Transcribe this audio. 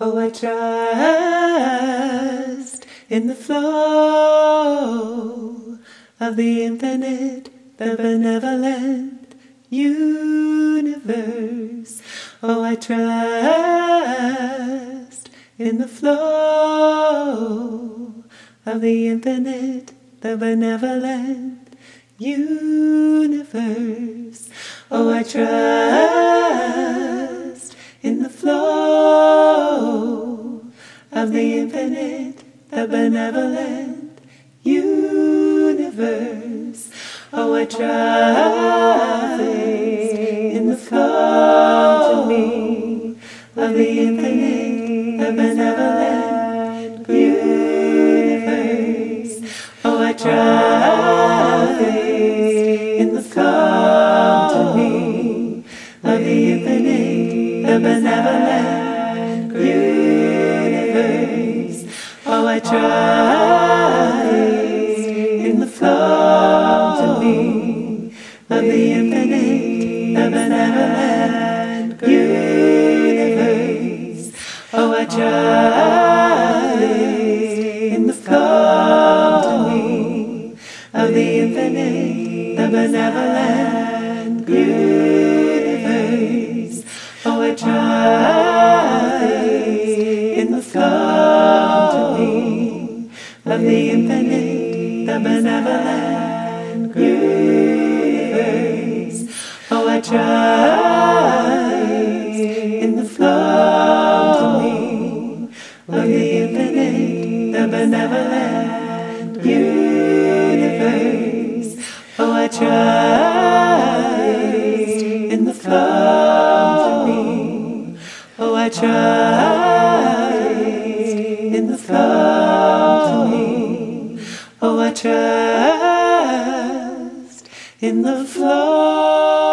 Oh, I trust in the flow of the infinite, the benevolent universe. Oh, I trust in the flow of the infinite, the benevolent universe. Oh, I trust of the infinite, the benevolent universe. Oh, I trust in the flow to me of the infinite, the benevolent universe. Oh, I trust in the flow to me of the infinite, the benevolent universe. Oh, I trust in the flow to me of the infinite, the benevolent universe. Oh, I trust in the flow to me of the infinite, the benevolent universe. Flow to me of the infinite, the benevolent universe. Oh, I trust in the flow to me of the infinite, the benevolent universe. Oh, I trust in the flow to me. Oh, I trust trust in the flow.